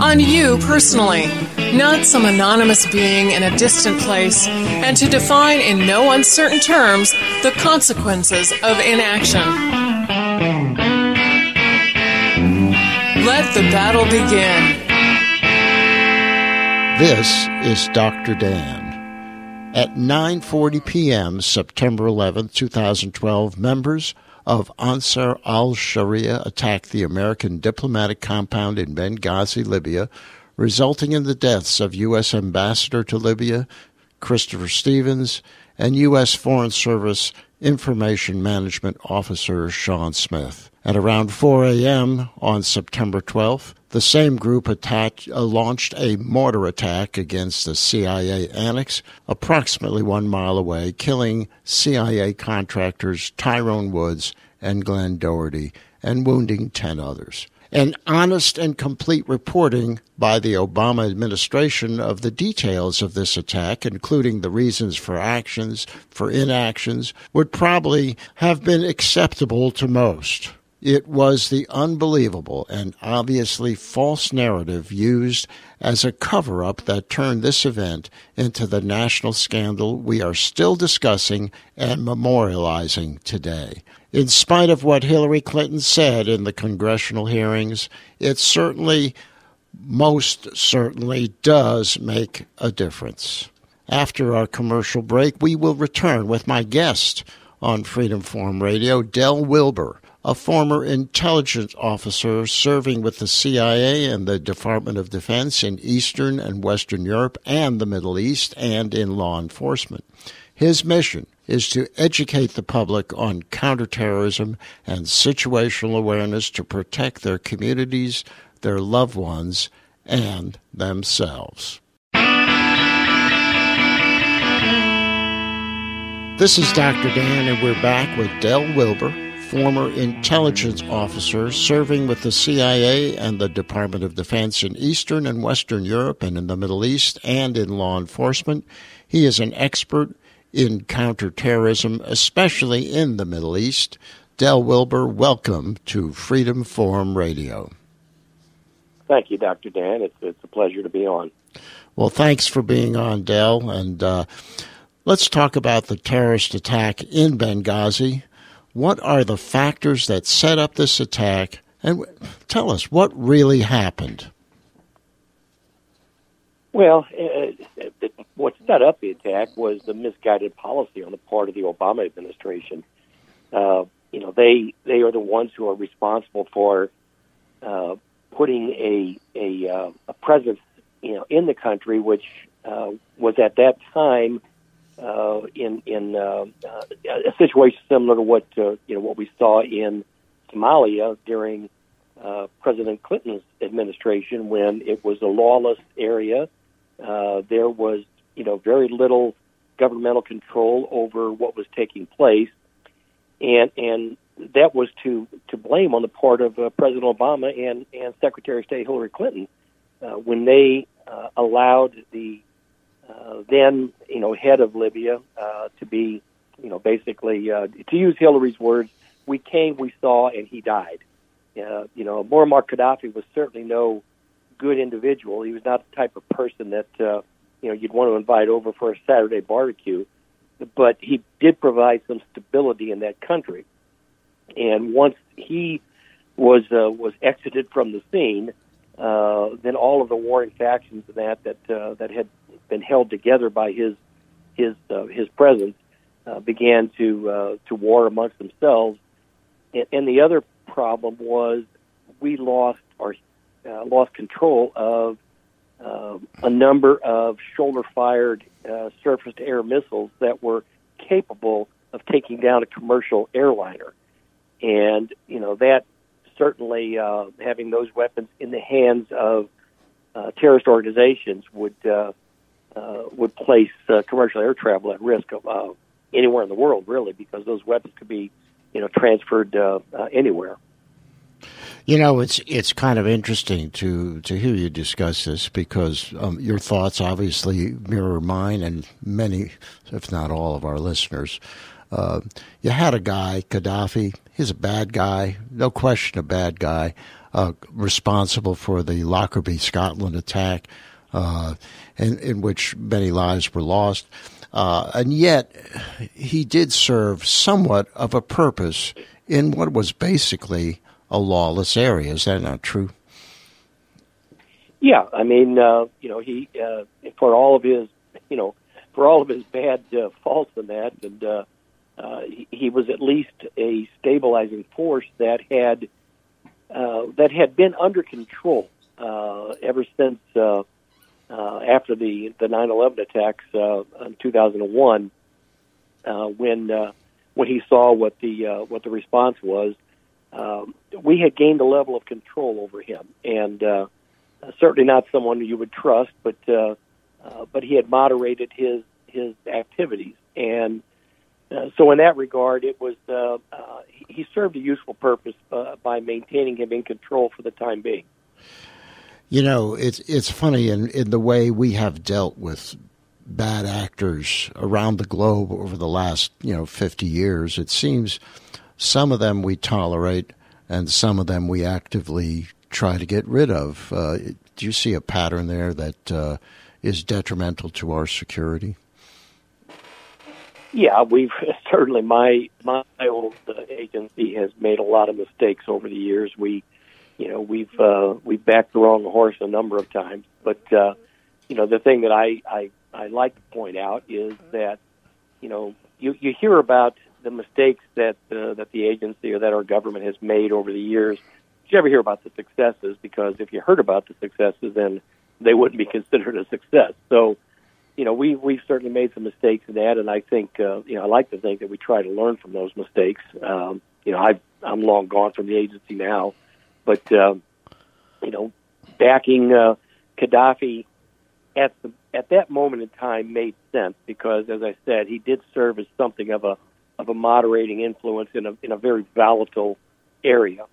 on you personally not some anonymous being in a distant place, and to define in no uncertain terms the consequences of inaction. Let the battle begin. This is Dr. Dan. At 9:40 p.m. September 11, 2012, members of Ansar al-Sharia attacked the American diplomatic compound in Benghazi, Libya, resulting in the deaths of U.S. Ambassador to Libya Christopher Stevens and U.S. Foreign Service Information Management Officer Sean Smith. At around 4 a.m. on September 12th, the same group uh, launched a mortar attack against the CIA annex approximately one mile away, killing CIA contractors Tyrone Woods and Glenn Doherty and wounding 10 others and honest and complete reporting by the Obama administration of the details of this attack, including the reasons for actions, for inactions, would probably have been acceptable to most. It was the unbelievable and obviously false narrative used as a cover up that turned this event into the national scandal we are still discussing and memorializing today. In spite of what Hillary Clinton said in the congressional hearings, it certainly, most certainly, does make a difference. After our commercial break, we will return with my guest on Freedom Forum Radio, Del Wilber a former intelligence officer serving with the CIA and the Department of Defense in Eastern and Western Europe and the Middle East and in law enforcement. His mission is to educate the public on counterterrorism and situational awareness to protect their communities, their loved ones, and themselves. This is Dr. Dan, and we're back with Del Wilber former intelligence officer serving with the CIA and the Department of Defense in Eastern and Western Europe and in the Middle East and in law enforcement. He is an expert in counterterrorism, especially in the Middle East. Del Wilber, welcome to Freedom Forum Radio. Thank you, Dr. Dan. It's, it's a pleasure to be on. Well, thanks for being on, Del. And uh, let's talk about the terrorist attack in Benghazi. What are the factors that set up this attack? And tell us what really happened. Well, uh, what set up the attack was the misguided policy on the part of the Obama administration. Uh, you know, they they are the ones who are responsible for uh, putting a a, uh, a presence, you know, in the country, which uh, was at that time uh, in in uh, uh, a situation similar to what uh, you know what we saw in Somalia during uh, President Clinton's administration, when it was a lawless area. Uh, there was you know very little governmental control over what was taking place, and and that was to to blame on the part of uh, President Obama and and Secretary of State Hillary Clinton uh, when they uh, allowed the uh, then you know head of Libya uh, to be you know basically uh, to use Hillary's words, we came, we saw, and he died. Uh, you know, Muammar Gaddafi was certainly no good individual. He was not the type of person that uh, you know you'd want to invite over for a Saturday barbecue, but he did provide some stability in that country. And once he was uh, was exited from the scene, uh, then all of the warring factions of that that uh, that had been held together by his his uh, his presence, uh, began to uh, to war amongst themselves. And, and the other problem was we lost our uh, lost control of uh, a number of shoulder-fired uh, surface-to-air missiles that were capable of taking down a commercial airliner, and you know that certainly uh, having those weapons in the hands of uh, terrorist organizations would uh, uh, would place uh, commercial air travel at risk of uh, anywhere in the world, really, because those weapons could be, you know, transferred uh, uh, anywhere. You know, it's it's kind of interesting to to hear you discuss this because um, your thoughts obviously mirror mine and many, if not all, of our listeners. Uh, you had a guy, Gaddafi. He's a bad guy, no question, a bad guy. Uh, responsible for the Lockerbie, Scotland attack, uh, in, in which many lives were lost. Uh, and yet, he did serve somewhat of a purpose in what was basically a lawless area. Is that not true? Yeah, I mean, uh, you know, he uh, for all of his, you know, for all of his bad uh, faults in that, and uh, uh, he, was at least a stabilizing force that had uh, that had been under control uh, ever since uh, uh, after the the 9/11 attacks uh, in 2001, uh, when uh, when he saw what the uh, what the response was, um, we had gained a level of control over him, and uh, certainly not someone you would trust, but uh, uh, but he had moderated his his activities, and uh, so in that regard, it was uh, uh, he served a useful purpose uh, by maintaining him in control for the time being. You know, it's it's funny in, in the way we have dealt with bad actors around the globe over the last, you know, 50 years. It seems some of them we tolerate and some of them we actively try to get rid of. Uh, do you see a pattern there that is detrimental to our security? Yeah, we've certainly my my old uh, agency has made a lot of mistakes over the years. We you know we've uh, we've backed the wrong horse a number of times. But uh, you know the thing that I, I I like to point out is that you know you you hear about the mistakes that uh, that the agency or that our government has made over the years. You never hear about the successes because if you heard about the successes, then they wouldn't be considered a success. So, you know, we we've certainly made some mistakes in that, and I think uh, you know I like to think that we try to learn from those mistakes. Um, you know, I I'm long gone from the agency now, but uh, you know, backing uh, Gaddafi at the at that moment in time made sense because, as I said, he did serve as something of a of a moderating influence in a in a very volatile area,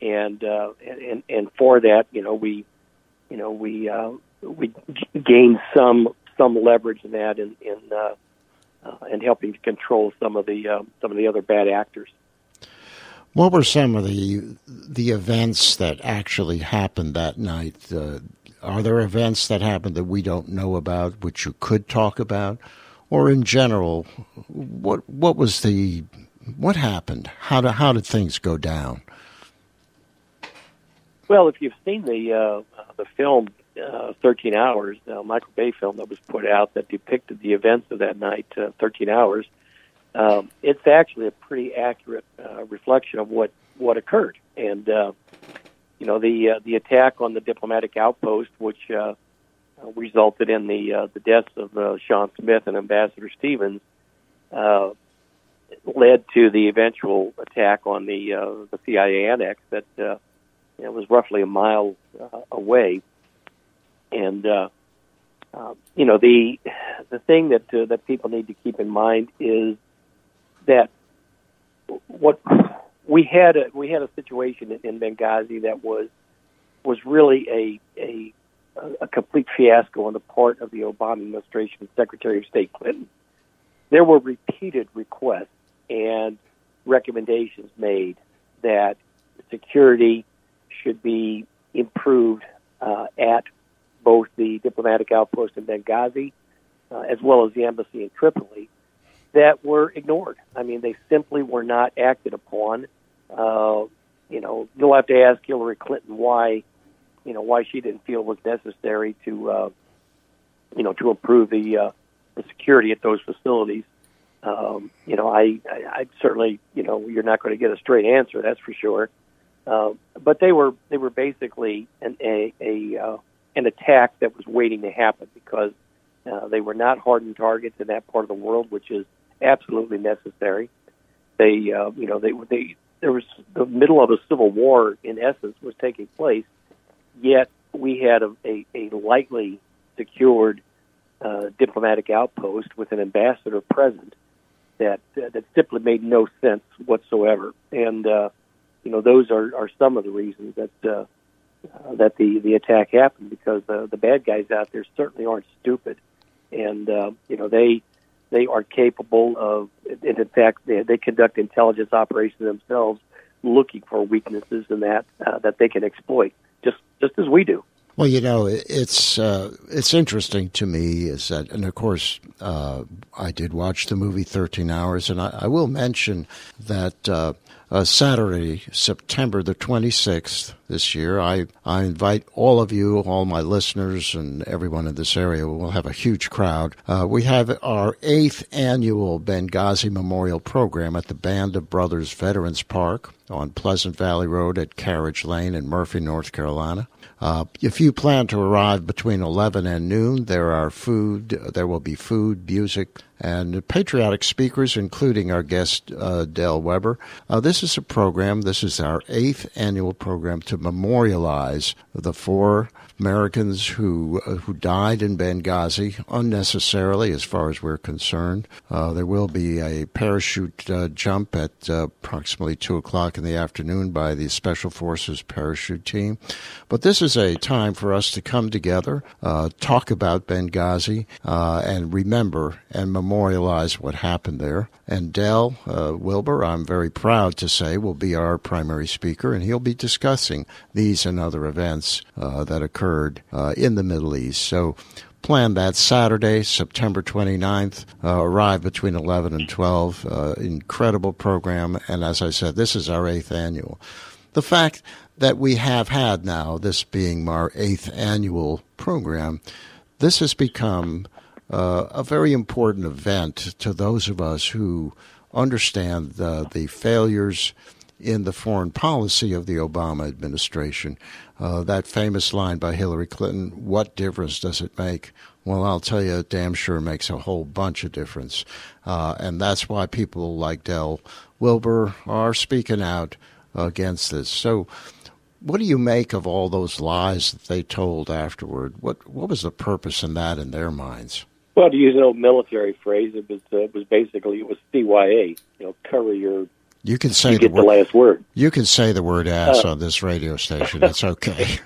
and uh, and and for that, you know, we you know we uh, we gained some some leverage in that in in uh, uh, and helping to control some of the uh, some of the other bad actors. What were some of the the events that actually happened that night? Uh, are there events that happened that we don't know about, which you could talk about, or in general, what what was the what happened? How did how did things go down? Well, if you've seen the uh, the film uh, 13 Hours, uh, Michael Bay film that was put out that depicted the events of that night, uh, 13 Hours, um, it's actually a pretty accurate uh, reflection of what what occurred. And uh, you know the uh, the attack on the diplomatic outpost, which uh, uh, resulted in the uh, the deaths of uh, Sean Smith and Ambassador Stevens, uh, led to the eventual attack on the uh, the CIA annex that uh, know, was roughly a mile uh, away. And uh, uh, you know the the thing that uh, that people need to keep in mind is that what we had a we had a situation in Benghazi that was was really a a a complete fiasco on the part of the Obama administration, Secretary of State Clinton. There were repeated requests and recommendations made that security should be improved uh, at both the diplomatic outpost in Benghazi uh, as well as the embassy in Tripoli that were ignored. I mean, they simply were not acted upon. Uh, you know, you'll have to ask Hillary Clinton why, you know, why she didn't feel it was necessary to, uh, you know, to improve the uh, the security at those facilities. Um, you know, I, I, I certainly, you know, you're not going to get a straight answer, that's for sure. Uh, but they were they were basically an a, a uh, an attack that was waiting to happen because uh, they were not hardened targets in that part of the world, which is absolutely necessary. They uh, you know they they there was the middle of a civil war in essence was taking place, yet we had a, a, a lightly secured uh, diplomatic outpost with an ambassador present that uh, that simply made no sense whatsoever. And uh, you know, those are, are some of the reasons that uh, uh, that the the attack happened because the the bad guys out there certainly aren't stupid, and uh, you know they they are capable of, and in fact, they, they conduct intelligence operations themselves, looking for weaknesses in that uh, that they can exploit, just just as we do. Well, you know, it's uh, it's interesting to me is that, and of course, uh, I did watch the movie Thirteen Hours, and I, I will mention that uh, uh Saturday, September the twenty sixth this year, I I invite all of you, all my listeners, and everyone in this area. We'll have a huge crowd. Uh, we have our eighth annual Benghazi Memorial Program at the Band of Brothers Veterans Park on Pleasant Valley Road at Carriage Lane in Murphy, North Carolina. Uh, if you plan to arrive between 11 and noon, there are food, there will be food, music, and patriotic speakers, including our guest uh, Dale Weber. Uh, this is a program, this is our eighth annual program to memorialize the four Americans who uh, who died in Benghazi unnecessarily, as far as we're concerned. Uh, there will be a parachute uh, jump at uh, approximately two o'clock in the afternoon by the Special Forces parachute team. But this is a time for us to come together, uh, talk about Benghazi, and remember and memorialize what happened there. And Dale Wilber, I'm very proud to say, will be our primary speaker, and he'll be discussing these and other events that occurred occurred uh, in the Middle East. So plan that Saturday, September 29th. Uh, arrive between 11 and 12. Uh, incredible program. And as I said, this is our eighth annual. The fact that we have had now, this being our eighth annual program, this has become uh, a very important event to those of us who understand the, the failures in the foreign policy of the Obama administration. Uh, that famous line by Hillary Clinton, what difference does it make? Well, I'll tell you, it damn sure makes a whole bunch of difference. Uh, and that's why people like Del Wilber are speaking out against this. So, what do you make of all those lies that they told afterward? What what was the purpose in that in their minds? Well, to use an old military phrase, it was uh, it was basically it was CYA. You know, cover your you can say you the, word, the, last word. You can say the word ass uh, on this radio station. It's okay.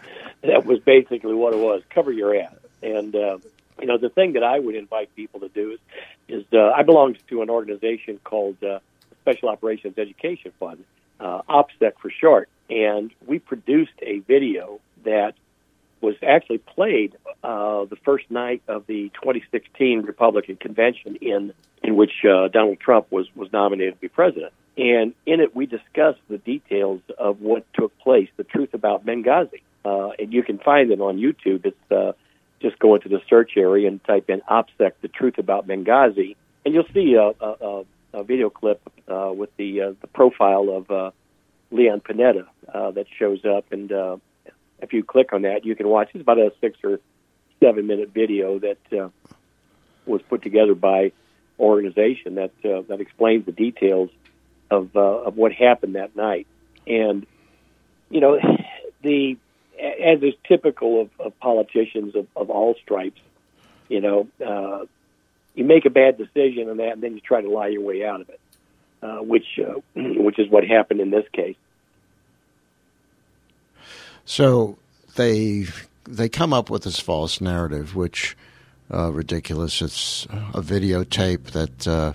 that was basically what it was. Cover your ass. And uh, you know, the thing that I would invite people to do is, is uh, I belong to an organization called uh, Special Operations Education Fund, uh, OPSEC for short, and we produced a video that was actually played uh, the first night of the 2016 Republican convention in in which uh, Donald Trump was was nominated to be president. And in it, we discuss the details of what took place, the truth about Benghazi. Uh, and you can find it on YouTube. It's uh, just go into the search area and type in OPSEC, the truth about Benghazi, and you'll see a, a, a video clip uh, with the, uh, the profile of uh, Leon Panetta uh, that shows up. And uh, if you click on that, you can watch. It's about a six or seven minute video that uh, was put together by organization that uh, that explains the details of uh, of what happened that night. And you know, the as is typical of, of politicians of, of all stripes, you know, uh, you make a bad decision on that, and then you try to lie your way out of it, uh, which uh, which is what happened in this case. So they they come up with this false narrative, which uh, ridiculous. It's a videotape that uh,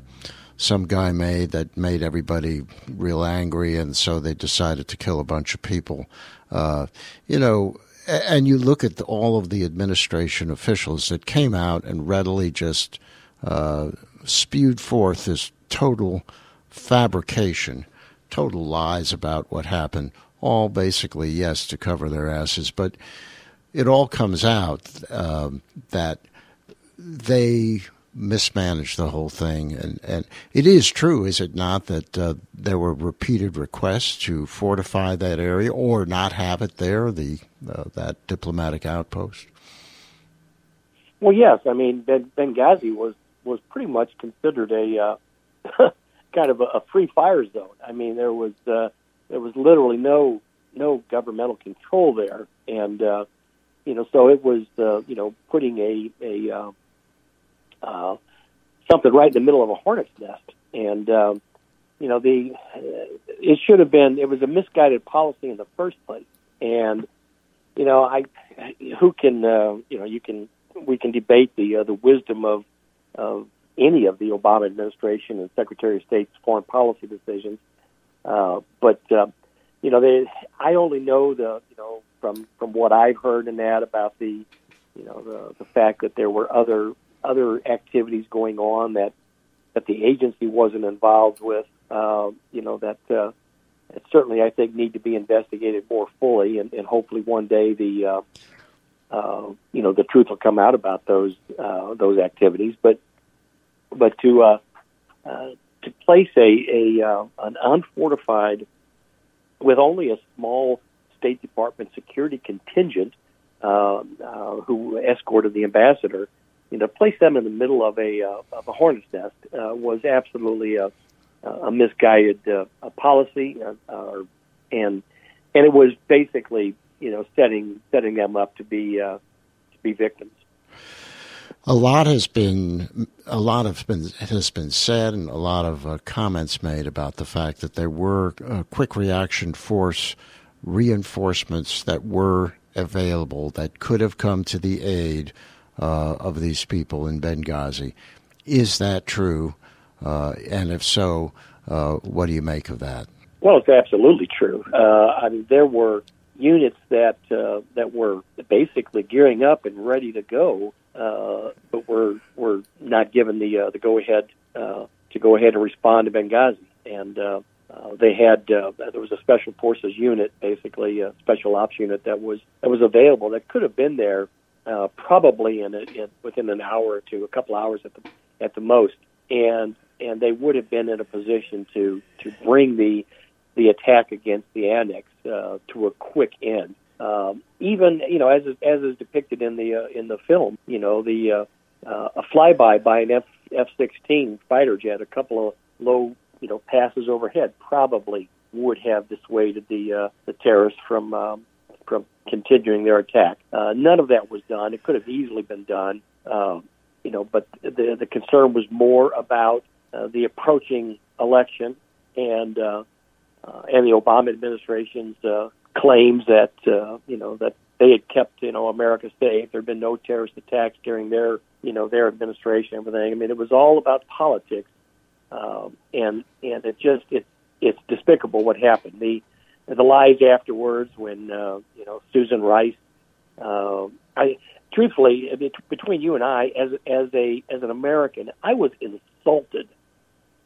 some guy made that made everybody real angry, and so they decided to kill a bunch of people. Uh, you know, and you look at the, all of the administration officials that came out and readily just uh, spewed forth this total fabrication, total lies about what happened. All basically, yes, to cover their asses, but it all comes out um, that they mismanaged the whole thing. And, and it is true, is it not, that uh, there were repeated requests to fortify that area or not have it there, the uh, that diplomatic outpost? Well, yes. I mean, Benghazi was was pretty much considered a uh, kind of a, a free fire zone. I mean, there was uh, there was literally no no governmental control there, and uh, you know, so it was uh, you know putting a a uh, something right in the middle of a hornet's nest, and um, you know the uh, it should have been it was a misguided policy in the first place, and you know I who can uh, you know you can we can debate the uh, the wisdom of of any of the Obama administration and Secretary of State's foreign policy decisions, uh, but uh, you know they I only know the you know from from what I've heard in that about the you know the the fact that there were other other activities going on that that the agency wasn't involved with. Uh, you know that uh, certainly I think need to be investigated more fully, and, and hopefully one day the uh, uh, you know the truth will come out about those uh, those activities. But but to uh, uh, to place a, a uh, an unfortified with only a small State Department security contingent uh, uh, who escorted the ambassador, you know, place them in the middle of a uh, of a hornet's nest uh, was absolutely a, a misguided uh, a policy, uh, uh, and and it was basically you know setting setting them up to be uh, to be victims. A lot has been a lot of been has been said, and a lot of uh, comments made about the fact that there were uh, quick reaction force reinforcements that were available that could have come to the aid uh, of these people in Benghazi. Is that true? Uh, and if so, uh, what do you make of that? Well, it's absolutely true. Uh, I mean, there were units that uh, that were basically gearing up and ready to go, uh, but were were not given the the go ahead to go ahead and respond to Benghazi. And uh, they had uh, there was a special forces unit, basically a special ops unit that was that was available that could have been there uh, probably in, a, in within an hour or two, a couple hours at the at the most, and and they would have been in a position to to bring the the attack against the annex uh, to a quick end. Um, even you know as as is depicted in the uh, in the film, you know the uh, uh, a flyby by an F F sixteen fighter jet, a couple of low you know, passes overhead probably would have dissuaded the uh, the terrorists from um, from continuing their attack. Uh, none of that was done. It could have easily been done, um, you know, but the the concern was more about uh, the approaching election and uh, uh, and the Obama administration's uh, claims that uh, you know that they had kept you know America safe. There had been no terrorist attacks during their you know their administration. Everything. I mean, it was all about politics um, and and it just it it's despicable what happened. The the lies afterwards when uh, you know Susan Rice. Uh, I truthfully between you and I, as as a as an American, I was insulted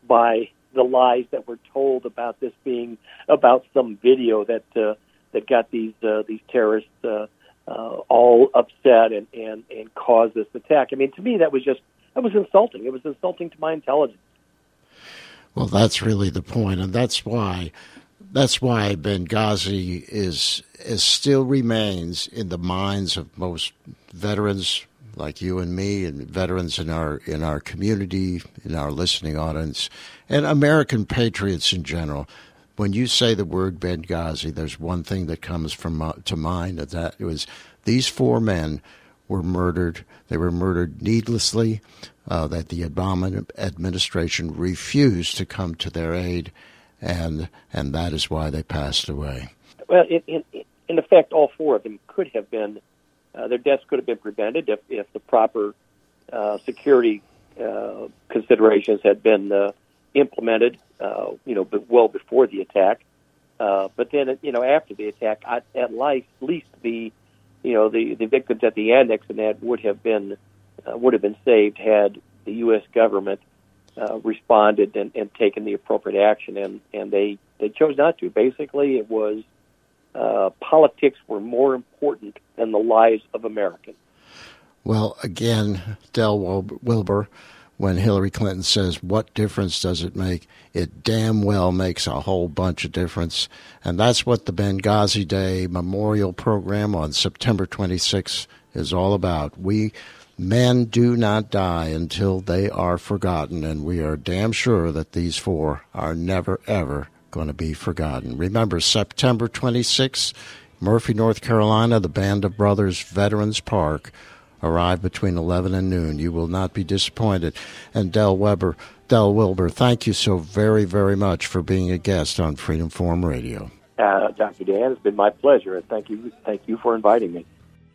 by the lies that were told about this being about some video that uh, that got these uh, these terrorists uh, uh, all upset and, and and caused this attack. I mean, to me, that was just that was insulting. It was insulting to my intelligence. Well, that's really the point, and that's why that's why Benghazi is is still remains in the minds of most veterans like you and me, and veterans in our in our community, in our listening audience, and American patriots in general. When you say the word Benghazi, there's one thing that comes from uh, to mind that that was these four men were murdered. They were murdered needlessly uh, that the Obama administration refused to come to their aid, and and that is why they passed away. Well, in, in, in effect, all four of them could have been uh, their deaths could have been prevented if, if the proper uh, security uh, considerations had been uh, implemented, uh, you know, well before the attack. Uh, but then, you know, after the attack, at, at least the, you know, the, the victims at the annex and that would have been would have been saved had the U.S. government uh, responded and, and taken the appropriate action, and and they they chose not to. Basically, it was uh, politics were more important than the lives of Americans. Well, again, Del Wilber, when Hillary Clinton says, What difference does it make? It damn well makes a whole bunch of difference. And that's what the Benghazi Day Memorial Program on September 26 is all about. We men do not die until they are forgotten, and we are damn sure that these four are never, ever going to be forgotten. Remember, September 26th, Murphy, North Carolina, the Band of Brothers Veterans Park arrive between 11 and noon. You will not be disappointed. And Del Weber, Del Wilber, thank you so very, very much for being a guest on Freedom Forum Radio. Uh, Dr. Dan, it's been my pleasure, and thank you, thank you for inviting me.